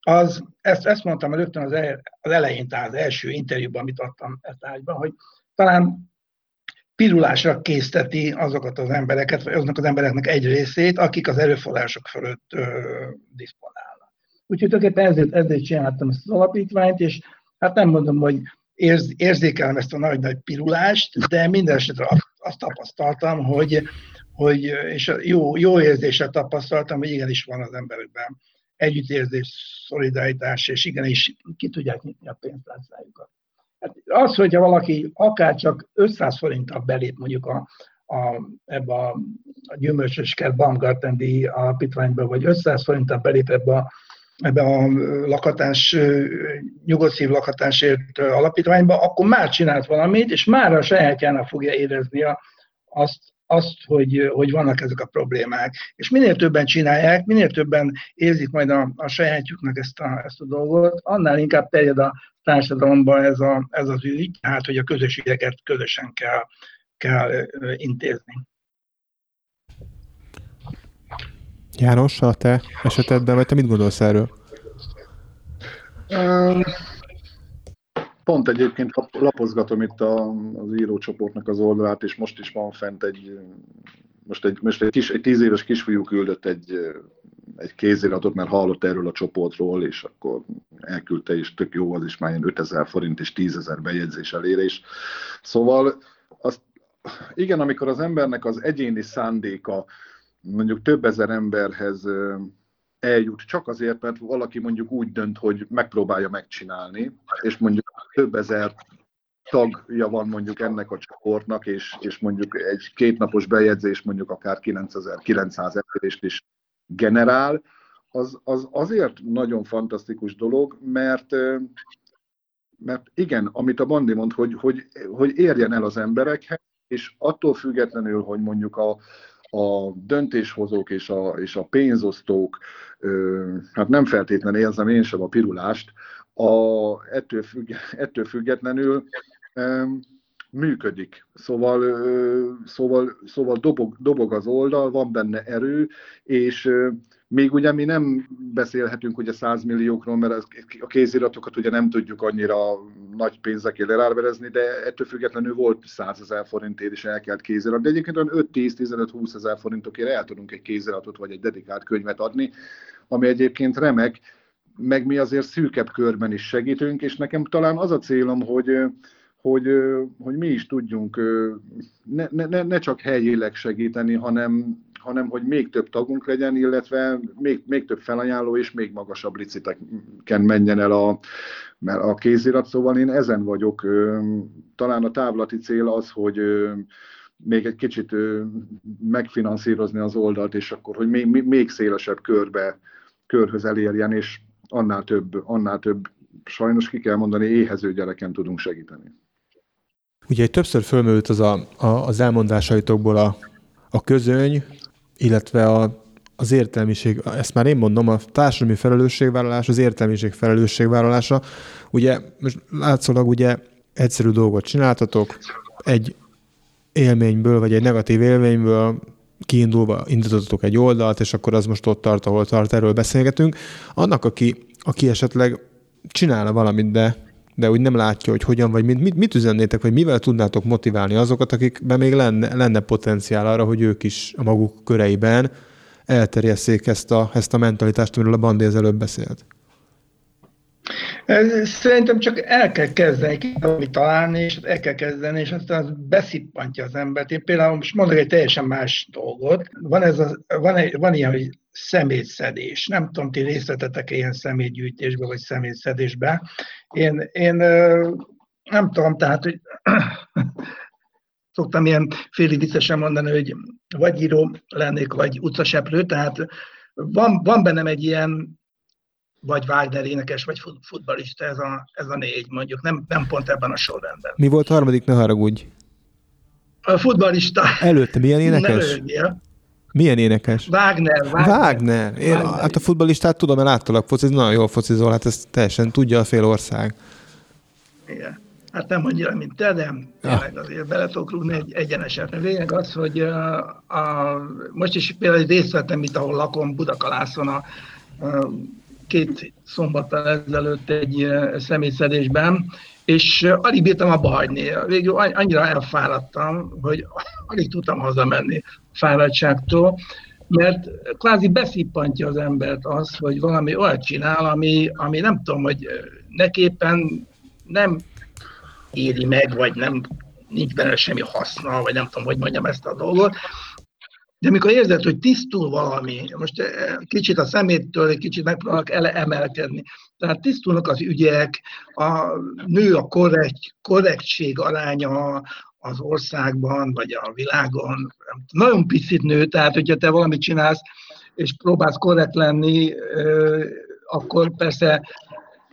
az, ezt, ezt mondtam rögtön az, el, az elején, tehát az első interjúban, amit adtam ezt ágyban, hogy talán pirulásra készteti azokat az embereket, vagy azoknak az embereknek egy részét, akik az erőforrások fölött ö, diszponálnak. Úgyhogy tulajdonképpen ezért, ezért csináltam ezt az alapítványt, és hát nem mondom, hogy érz, érzékelem ezt a nagy-nagy pirulást, de minden esetre azt, tapasztaltam, hogy, hogy és jó, jó érzéssel tapasztaltam, hogy igenis van az emberekben együttérzés, szolidaritás, és igenis ki tudják nyitni a pénztárcájukat. Hát az, hogyha valaki akár csak 500 forinttal belép mondjuk a, a, ebbe a, a gyümölcsös kert Baumgarten díj alapítványba, vagy 500 forinttal belép ebbe a, ebbe a lakatás, nyugodszív lakatásért alapítványba, akkor már csinált valamit, és már a sajátjának fogja érezni a, azt, azt, hogy, hogy vannak ezek a problémák. És minél többen csinálják, minél többen érzik majd a, a sajátjuknak ezt a, ezt a dolgot, annál inkább terjed a társadalomban ez, a, ez az ügy, hát hogy a közösségeket közösen kell, kell intézni. János, a te esetedben, vagy te mit gondolsz erről? Pont egyébként lapozgatom itt a, az írócsoportnak az oldalát, és most is van fent egy, most egy, most egy, kis, egy tíz éves kisfiú küldött egy, egy kéziratot, mert hallott erről a csoportról, és akkor elküldte, és tök jó az is, már 5000 forint és 10 ezer bejegyzés elérés. Szóval azt, igen, amikor az embernek az egyéni szándéka mondjuk több ezer emberhez eljut csak azért, mert valaki mondjuk úgy dönt, hogy megpróbálja megcsinálni, és mondjuk több ezer tagja van mondjuk ennek a csoportnak, és, és mondjuk egy kétnapos bejegyzés mondjuk akár 9900 elérést is generál, az, az azért nagyon fantasztikus dolog, mert mert igen, amit a Bandi mond, hogy, hogy, hogy érjen el az emberekhez, és attól függetlenül, hogy mondjuk a, a döntéshozók és a, és a pénzosztók, hát nem feltétlenül érzem én sem a pirulást, a, ettől, függ, ettől függetlenül működik. Szóval, szóval, szóval dobog, dobog az oldal, van benne erő, és még ugye mi nem beszélhetünk ugye 100 milliókról, mert a kéziratokat ugye nem tudjuk annyira nagy pénzekért elárverezni, de ettől függetlenül volt 100 ezer forintért is elkelt kézirat. De egyébként olyan 5-10-15-20 ezer forintokért el tudunk egy kéziratot vagy egy dedikált könyvet adni, ami egyébként remek, meg mi azért szűkebb körben is segítünk, és nekem talán az a célom, hogy hogy, hogy mi is tudjunk ne, ne, ne csak helyileg segíteni, hanem, hanem hogy még több tagunk legyen, illetve még, még több felajánló és még magasabb liciteken menjen el a, mert a kézirat, szóval én ezen vagyok. Talán a távlati cél az, hogy még egy kicsit megfinanszírozni az oldalt, és akkor, hogy még, még szélesebb körbe, körhöz elérjen, és annál több, annál több, sajnos ki kell mondani, éhező gyereken tudunk segíteni. Ugye egy többször fölmerült az, a, a, az elmondásaitokból a, a közöny, illetve a, az értelmiség, ezt már én mondom, a társadalmi felelősségvállalás, az értelmiség felelősségvállalása. Ugye most látszólag ugye egyszerű dolgot csináltatok, egy élményből, vagy egy negatív élményből kiindulva indítottatok egy oldalt, és akkor az most ott tart, ahol tart, erről beszélgetünk. Annak, aki, aki esetleg csinálna valamit, de de úgy nem látja, hogy hogyan, vagy mit, mit, üzennétek, vagy mivel tudnátok motiválni azokat, akikben még lenne, lenne potenciál arra, hogy ők is a maguk köreiben elterjesszék ezt a, ezt a mentalitást, amiről a Bandi előbb beszélt. Szerintem csak el kell kezdeni, valamit találni, és el kell kezdeni, és aztán az beszippantja az embert. Én például most mondok egy teljesen más dolgot. Van, ez a, van, egy, van ilyen, hogy szemétszedés. Nem tudom, ti részletetek ilyen szemétgyűjtésbe, vagy szemétszedésbe. Én, én nem tudom, tehát, hogy szoktam ilyen félig viccesen mondani, hogy vagy író lennék, vagy utcaseprő, tehát van, van bennem egy ilyen vagy Wagner énekes, vagy futballista, ez a, ez a négy mondjuk, nem, nem pont ebben a sorrendben. Mi volt a harmadik, ne haragudj? A futballista. Előtte milyen énekes? Milyen énekes? Wagner. Wagner. Wagner. Én, Wagner. Hát a futballistát tudom, mert láttalak focizni, nagyon jól focizol, hát ezt teljesen tudja a fél ország. Igen. Hát nem annyira, mint te, de tényleg azért bele tudok rúgni egy egyeneset. A lényeg az, hogy a, a, most is például részt vettem itt, ahol lakom, Budakalászon a, a két szombattal ezelőtt egy személyszedésben, és alig bírtam abba hagyni. Végül annyira elfáradtam, hogy alig tudtam hazamenni fáradtságtól, mert kvázi beszippantja az embert az, hogy valami olyat csinál, ami, ami nem tudom, hogy neképpen nem éri meg, vagy nem nincs benne semmi haszna, vagy nem tudom, hogy mondjam ezt a dolgot, de amikor érzed, hogy tisztul valami, most eh, kicsit a szeméttől egy kicsit megpróbálnak ele emelkedni, tehát tisztulnak az ügyek, a nő a korrekt, korrektség aránya az országban, vagy a világon, nagyon picit nő, tehát hogyha te valamit csinálsz, és próbálsz korrekt lenni, akkor persze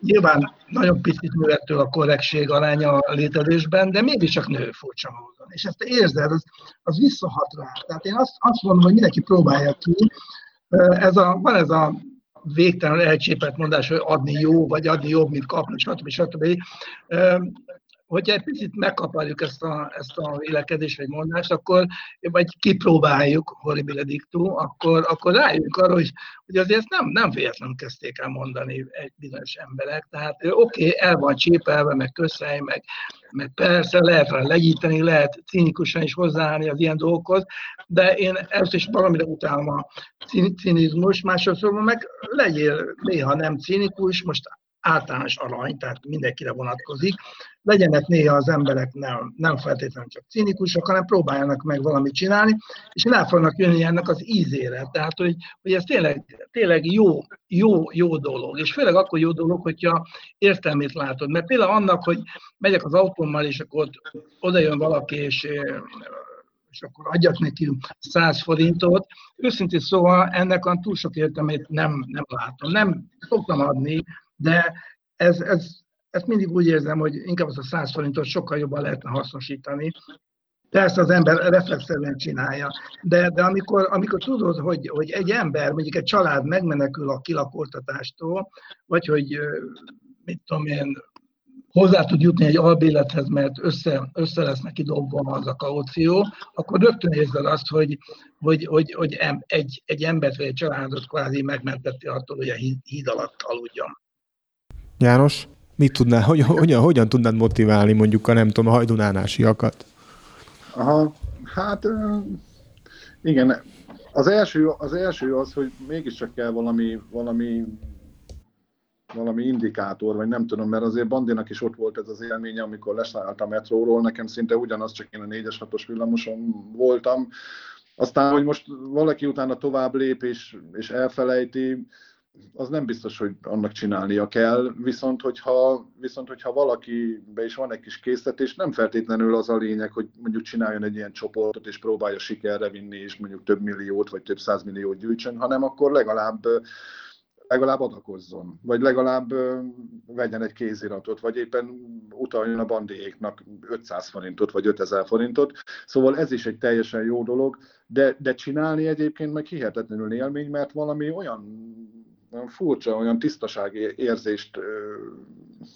Nyilván nagyon picit nő ettől a korrektség aránya a létezésben, de mégiscsak nő furcsa módon. És ezt érzed, az, az visszahat rá. Tehát én azt, azt mondom, hogy mindenki próbálja ki. Ez a, van ez a végtelen elcsépelt mondás, hogy adni jó, vagy adni jobb, mint kapni, stb. stb. Hogyha egy picit megkaparjuk ezt a, ezt a vélekedést vagy mondást, akkor, vagy kipróbáljuk horribile dictu, akkor, akkor rájövünk arra, hogy, hogy azért ezt nem, nem véletlenül kezdték el mondani egy bizonyos emberek. Tehát oké, okay, el van csépelve, meg közhely, meg, meg persze lehet rá legyíteni, lehet cinikusan is hozzáállni az ilyen dolgokhoz, de én ezt is valamire utálom a cinizmus, másodszor meg legyél néha nem cinikus, most általános arany, tehát mindenkire vonatkozik. Legyenek néha az emberek nem, nem feltétlenül csak cinikusok, hanem próbáljanak meg valamit csinálni, és el fognak jönni ennek az ízére. Tehát, hogy, hogy ez tényleg, tényleg jó, jó, jó dolog. És főleg akkor jó dolog, hogyha értelmét látod. Mert például annak, hogy megyek az autómmal, és akkor oda jön valaki, és és akkor adjak neki 100 forintot. Őszintén szóval ennek a túl sok értelmét nem, nem látom. Nem szoktam adni, de ez, ez, ezt mindig úgy érzem, hogy inkább az a 100 forintot sokkal jobban lehetne hasznosítani. Persze az ember reflexzerűen csinálja, de, de amikor, amikor tudod, hogy, hogy egy ember, mondjuk egy család megmenekül a kilakoltatástól, vagy hogy mit tudom én, hozzá tud jutni egy albélethez, mert össze, össze lesz neki dobva az a kaució, akkor rögtön érzed azt, hogy, hogy, hogy, hogy egy, egy embert vagy egy családot kvázi megmentette attól, hogy a híd alatt aludjon. János, mit tudnál, hogy, hogyan, hogyan tudnád motiválni mondjuk a nem tudom, a hajdunánásiakat? Aha, hát igen, az első, az első az, hogy mégiscsak kell valami, valami valami indikátor, vagy nem tudom, mert azért Bandinak is ott volt ez az élménye, amikor leszállt a metróról, nekem szinte ugyanaz, csak én a 4-es 6-os villamoson voltam. Aztán, hogy most valaki utána tovább lép és, és elfelejti, az nem biztos, hogy annak csinálnia kell, viszont hogyha, viszont hogyha valakibe is van egy kis készítés, nem feltétlenül az a lényeg, hogy mondjuk csináljon egy ilyen csoportot, és próbálja sikerre vinni, és mondjuk több milliót, vagy több százmilliót gyűjtsön, hanem akkor legalább legalább adakozzon, vagy legalább vegyen egy kéziratot, vagy éppen utaljon a bandiéknak 500 forintot, vagy 5000 forintot. Szóval ez is egy teljesen jó dolog, de, de csinálni egyébként meg hihetetlenül élmény, mert valami olyan olyan furcsa, olyan tisztasági érzést,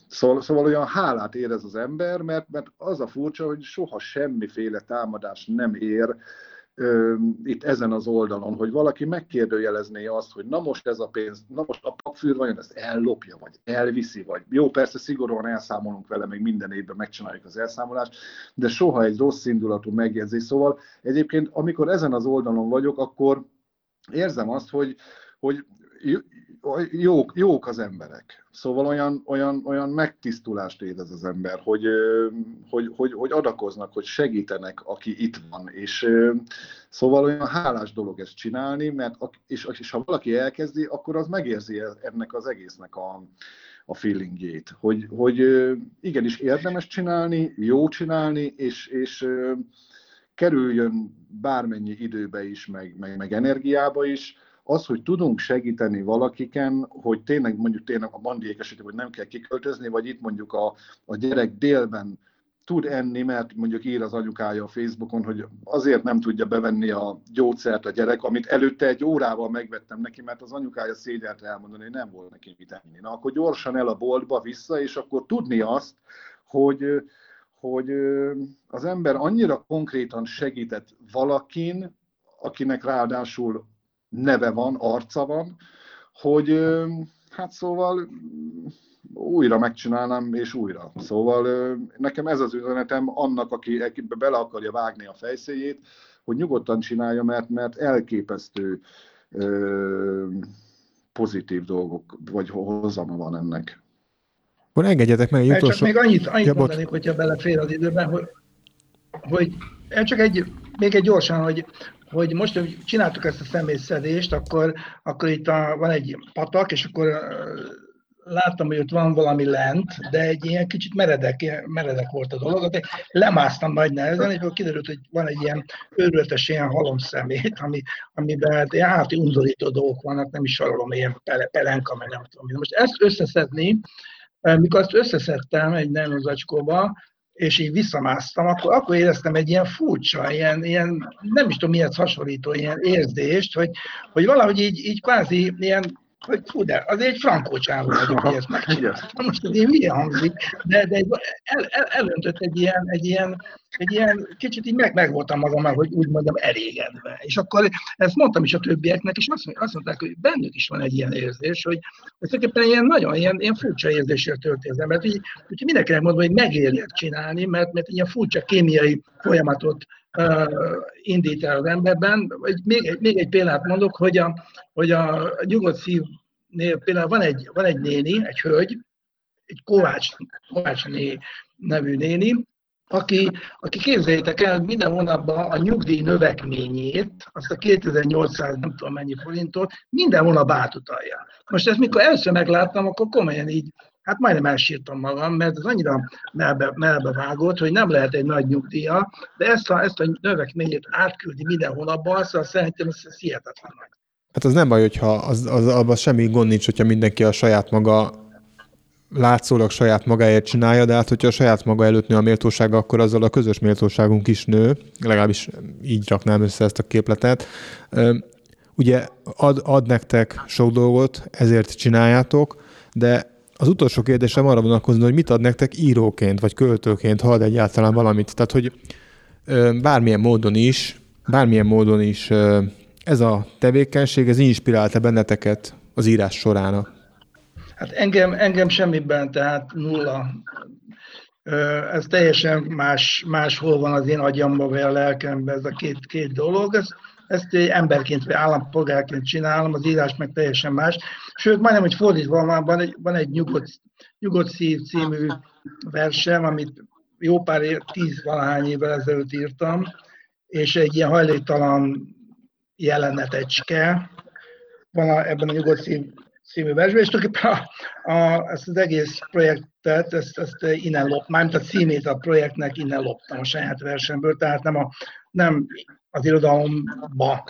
szóval, szóval olyan hálát érez az ember, mert, mert az a furcsa, hogy soha semmiféle támadás nem ér itt ezen az oldalon, hogy valaki megkérdőjelezné azt, hogy na most ez a pénz, na most a papfűr vajon ezt ellopja, vagy elviszi, vagy jó, persze szigorúan elszámolunk vele, még minden évben megcsináljuk az elszámolást, de soha egy rossz indulatú megjegyzés. Szóval egyébként, amikor ezen az oldalon vagyok, akkor érzem azt, hogy, hogy jók, jók az emberek. Szóval olyan, olyan, olyan megtisztulást érez az ember, hogy, hogy, hogy, hogy adakoznak, hogy segítenek, aki itt van. És szóval olyan hálás dolog ezt csinálni, mert és, és ha valaki elkezdi, akkor az megérzi ennek az egésznek a, a feelingjét, hogy, hogy igenis érdemes csinálni, jó csinálni, és, és kerüljön bármennyi időbe is, meg, meg, meg energiába is, az, hogy tudunk segíteni valakiken, hogy tényleg mondjuk tényleg a bandiék esetében, hogy nem kell kiköltözni, vagy itt mondjuk a, a gyerek délben tud enni, mert mondjuk ír az anyukája a Facebookon, hogy azért nem tudja bevenni a gyógyszert a gyerek, amit előtte egy órával megvettem neki, mert az anyukája szégyelt elmondani, hogy nem volt neki mit enni. Na, akkor gyorsan el a boltba vissza, és akkor tudni azt, hogy, hogy az ember annyira konkrétan segített valakin, akinek ráadásul neve van, arca van, hogy hát szóval újra megcsinálnám, és újra. Szóval nekem ez az üzenetem annak, aki bele akarja vágni a fejszéjét, hogy nyugodtan csinálja, mert, mert elképesztő ö, pozitív dolgok, vagy hozama van ennek. Akkor engedjetek meg egy utolsó... Csak még annyit, annyit ja, mondanék, hogyha belefér az időben, hogy, hogy csak egy, még egy gyorsan, hogy hogy most, hogy csináltuk ezt a személyszedést, akkor, akkor itt a, van egy patak, és akkor láttam, hogy ott van valami lent, de egy ilyen kicsit meredek, meredek volt a dolog. De lemásztam nagy nehezen, és akkor kiderült, hogy van egy ilyen őrületes ilyen halomszemét, ami, amiben hát háti undorító dolgok vannak, nem is sorolom, ilyen pele, pelenka, meg nem tudom. Most ezt összeszedni, mikor ezt összeszedtem egy zacskóba, és így visszamásztam, akkor, akkor éreztem egy ilyen furcsa, ilyen, ilyen nem is tudom mihez hasonlító ilyen érzést, hogy, hogy valahogy így, így kvázi ilyen hogy fú, de az egy frankó csávó vagyok, hogy ezt megcsináltam. Most ez ilyen milyen hangzik, de, de el, el, elöntött egy ilyen, egy ilyen, egy ilyen, kicsit így meg, meg voltam magam, hogy úgy mondjam, elégedve. És akkor ezt mondtam is a többieknek, és azt, azt mondták, hogy bennük is van egy ilyen érzés, hogy ez tulajdonképpen ilyen nagyon ilyen, ilyen furcsa érzéssel tölti az embert. Úgyhogy úgy mindenkinek mondom, hogy megérjek csinálni, mert, mert ilyen furcsa kémiai folyamatot indít el az emberben. Még, még egy példát mondok, hogy a, hogy a nyugodt szívnél például van egy, van egy néni, egy hölgy, egy Kovács, Kovács né, nevű néni, aki, aki képzeljétek el, minden hónapban a nyugdíj növekményét, azt a 2800 nem tudom mennyi forintot, minden hónap átutalja. Most ezt mikor először megláttam, akkor komolyan így, hát majdnem elsírtam magam, mert ez annyira melbe, melbe vágott, hogy nem lehet egy nagy nyugdíja, de ezt a, ezt a növekményét átküldi minden hónapban, szóval szerintem ez hihetetlen nagy. Hát az nem baj, hogyha az, az, abban semmi gond nincs, hogyha mindenki a saját maga látszólag saját magáért csinálja, de hát hogyha a saját maga előtt nő a méltósága, akkor azzal a közös méltóságunk is nő, legalábbis így raknám össze ezt a képletet. Ugye ad, ad nektek sok dolgot, ezért csináljátok, de az utolsó kérdésem arra vonatkozna, hogy mit ad nektek íróként, vagy költőként, ha ad egyáltalán valamit. Tehát, hogy bármilyen módon is, bármilyen módon is ez a tevékenység, ez inspirálta benneteket az írás során, Hát engem, engem semmiben, tehát nulla. Ez teljesen más, máshol van az én agyamban, vagy a lelkemben ez a két, két dolog. Ez, ezt emberként vagy állampolgárként csinálom, az írás meg teljesen más. Sőt, majdnem, hogy fordítva van, van egy, van egy nyugodt, nyugodt szív című versem, amit jó pár év, tíz valahány évvel ezelőtt írtam, és egy ilyen hajléktalan jelenetecske van a, ebben a nyugodt szív című versben, és tulajdonképpen a, a, ezt az egész projektet, ezt, ezt innen loptam, mármint a címét a projektnek innen loptam a saját versemből, tehát nem, a, nem az irodalomba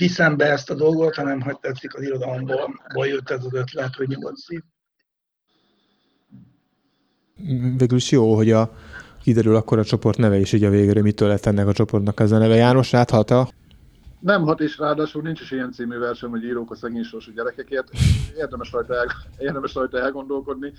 viszem be ezt a dolgot, hanem hogy tetszik az irodalomból jött ez az ötlet, hogy nyugodt szív. Végül is jó, hogy a, kiderül akkor a csoport neve is így a végére, mitől lett ennek a csoportnak ez a neve. János, láthat nem hat, és ráadásul nincs is ilyen című verseny, hogy írók a szegény sorsú gyerekekért. Érdemes rajta, el, érdemes rajta elgondolkodni.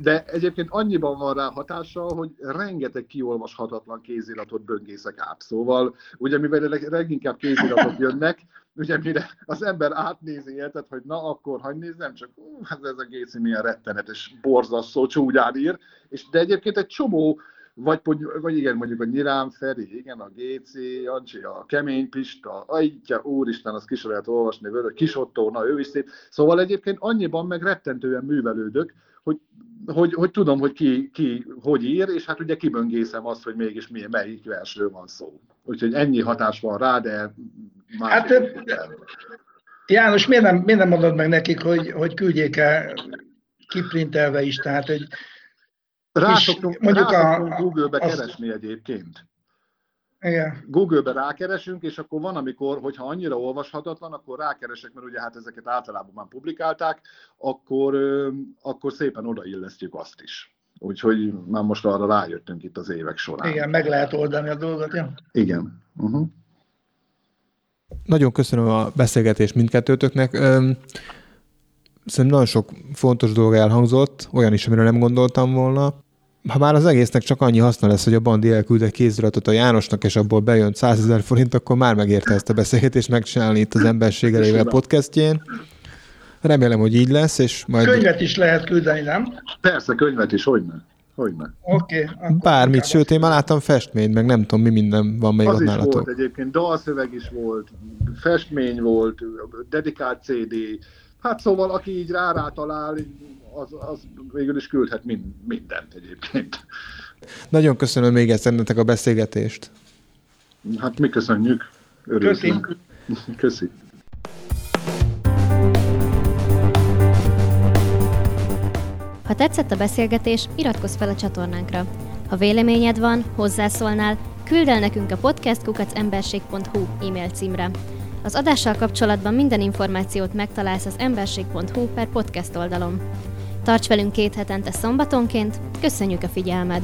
De egyébként annyiban van rá hatása, hogy rengeteg kiolvashatatlan kéziratot böngészek át. Szóval, ugye mivel leginkább kéziratok jönnek, ugye mire az ember átnézi érted, hogy na akkor hagyj nézzem, csak ú, hát ez a Géci milyen rettenetes, borzasztó, csúgyán ír, és de egyébként egy csomó vagy, vagy igen, mondjuk a Nyilám Feri, igen, a GC, Jancsi, a Kemény Pista, Aitya, úristen, az kis lehet olvasni, Vörő, Kis Otto, na ő is szép. Szóval egyébként annyiban meg rettentően művelődök, hogy, hogy, hogy tudom, hogy ki, ki hogy ír, és hát ugye kiböngészem azt, hogy mégis milyen, melyik versről van szó. Úgyhogy ennyi hatás van rá, de más hát, János, miért nem, miért nem mondod meg nekik, hogy, hogy küldjék el kiprintelve is, tehát hogy rá szoktunk, mondjuk rá a, Google-be az... keresni egyébként. Igen. Google-be rákeresünk, és akkor van, amikor, hogyha annyira olvashatatlan, akkor rákeresek, mert ugye hát ezeket általában már publikálták, akkor, akkor szépen odaillesztjük azt is. Úgyhogy már most arra rájöttünk itt az évek során. Igen, meg lehet oldani a dolgot, ja? Igen. Uh-huh. Nagyon köszönöm a beszélgetést mindkettőtöknek. Szerintem nagyon sok fontos dolog elhangzott, olyan is, amire nem gondoltam volna ha már az egésznek csak annyi haszna lesz, hogy a Bandi elküld egy kéziratot a Jánosnak, és abból bejön 100 ezer forint, akkor már megérte ezt a beszélgetést megcsinálni itt az Emberség elével podcastjén. Remélem, hogy így lesz, és majd... Könyvet is lehet küldeni, nem? Persze, könyvet is, hogy ne. Hogyne. Oké. Okay, Bármit, sőt, én már láttam festményt, meg nem tudom, mi minden van még Az ott volt egyébként, dalszöveg is volt, festmény volt, dedikált CD, hát szóval aki így rá-rá talál, az, az végül is küldhet mind, mindent egyébként. Nagyon köszönöm még egyszer nektek a beszélgetést. Hát mi köszönjük. Örülünk. Köszi. Köszi. Ha tetszett a beszélgetés, iratkozz fel a csatornánkra. Ha véleményed van, hozzászólnál, küld el nekünk a podcastkukacemberség.hu e-mail címre. Az adással kapcsolatban minden információt megtalálsz az emberség.hu per podcast oldalon. Tarts velünk két hetente szombatonként, köszönjük a figyelmed!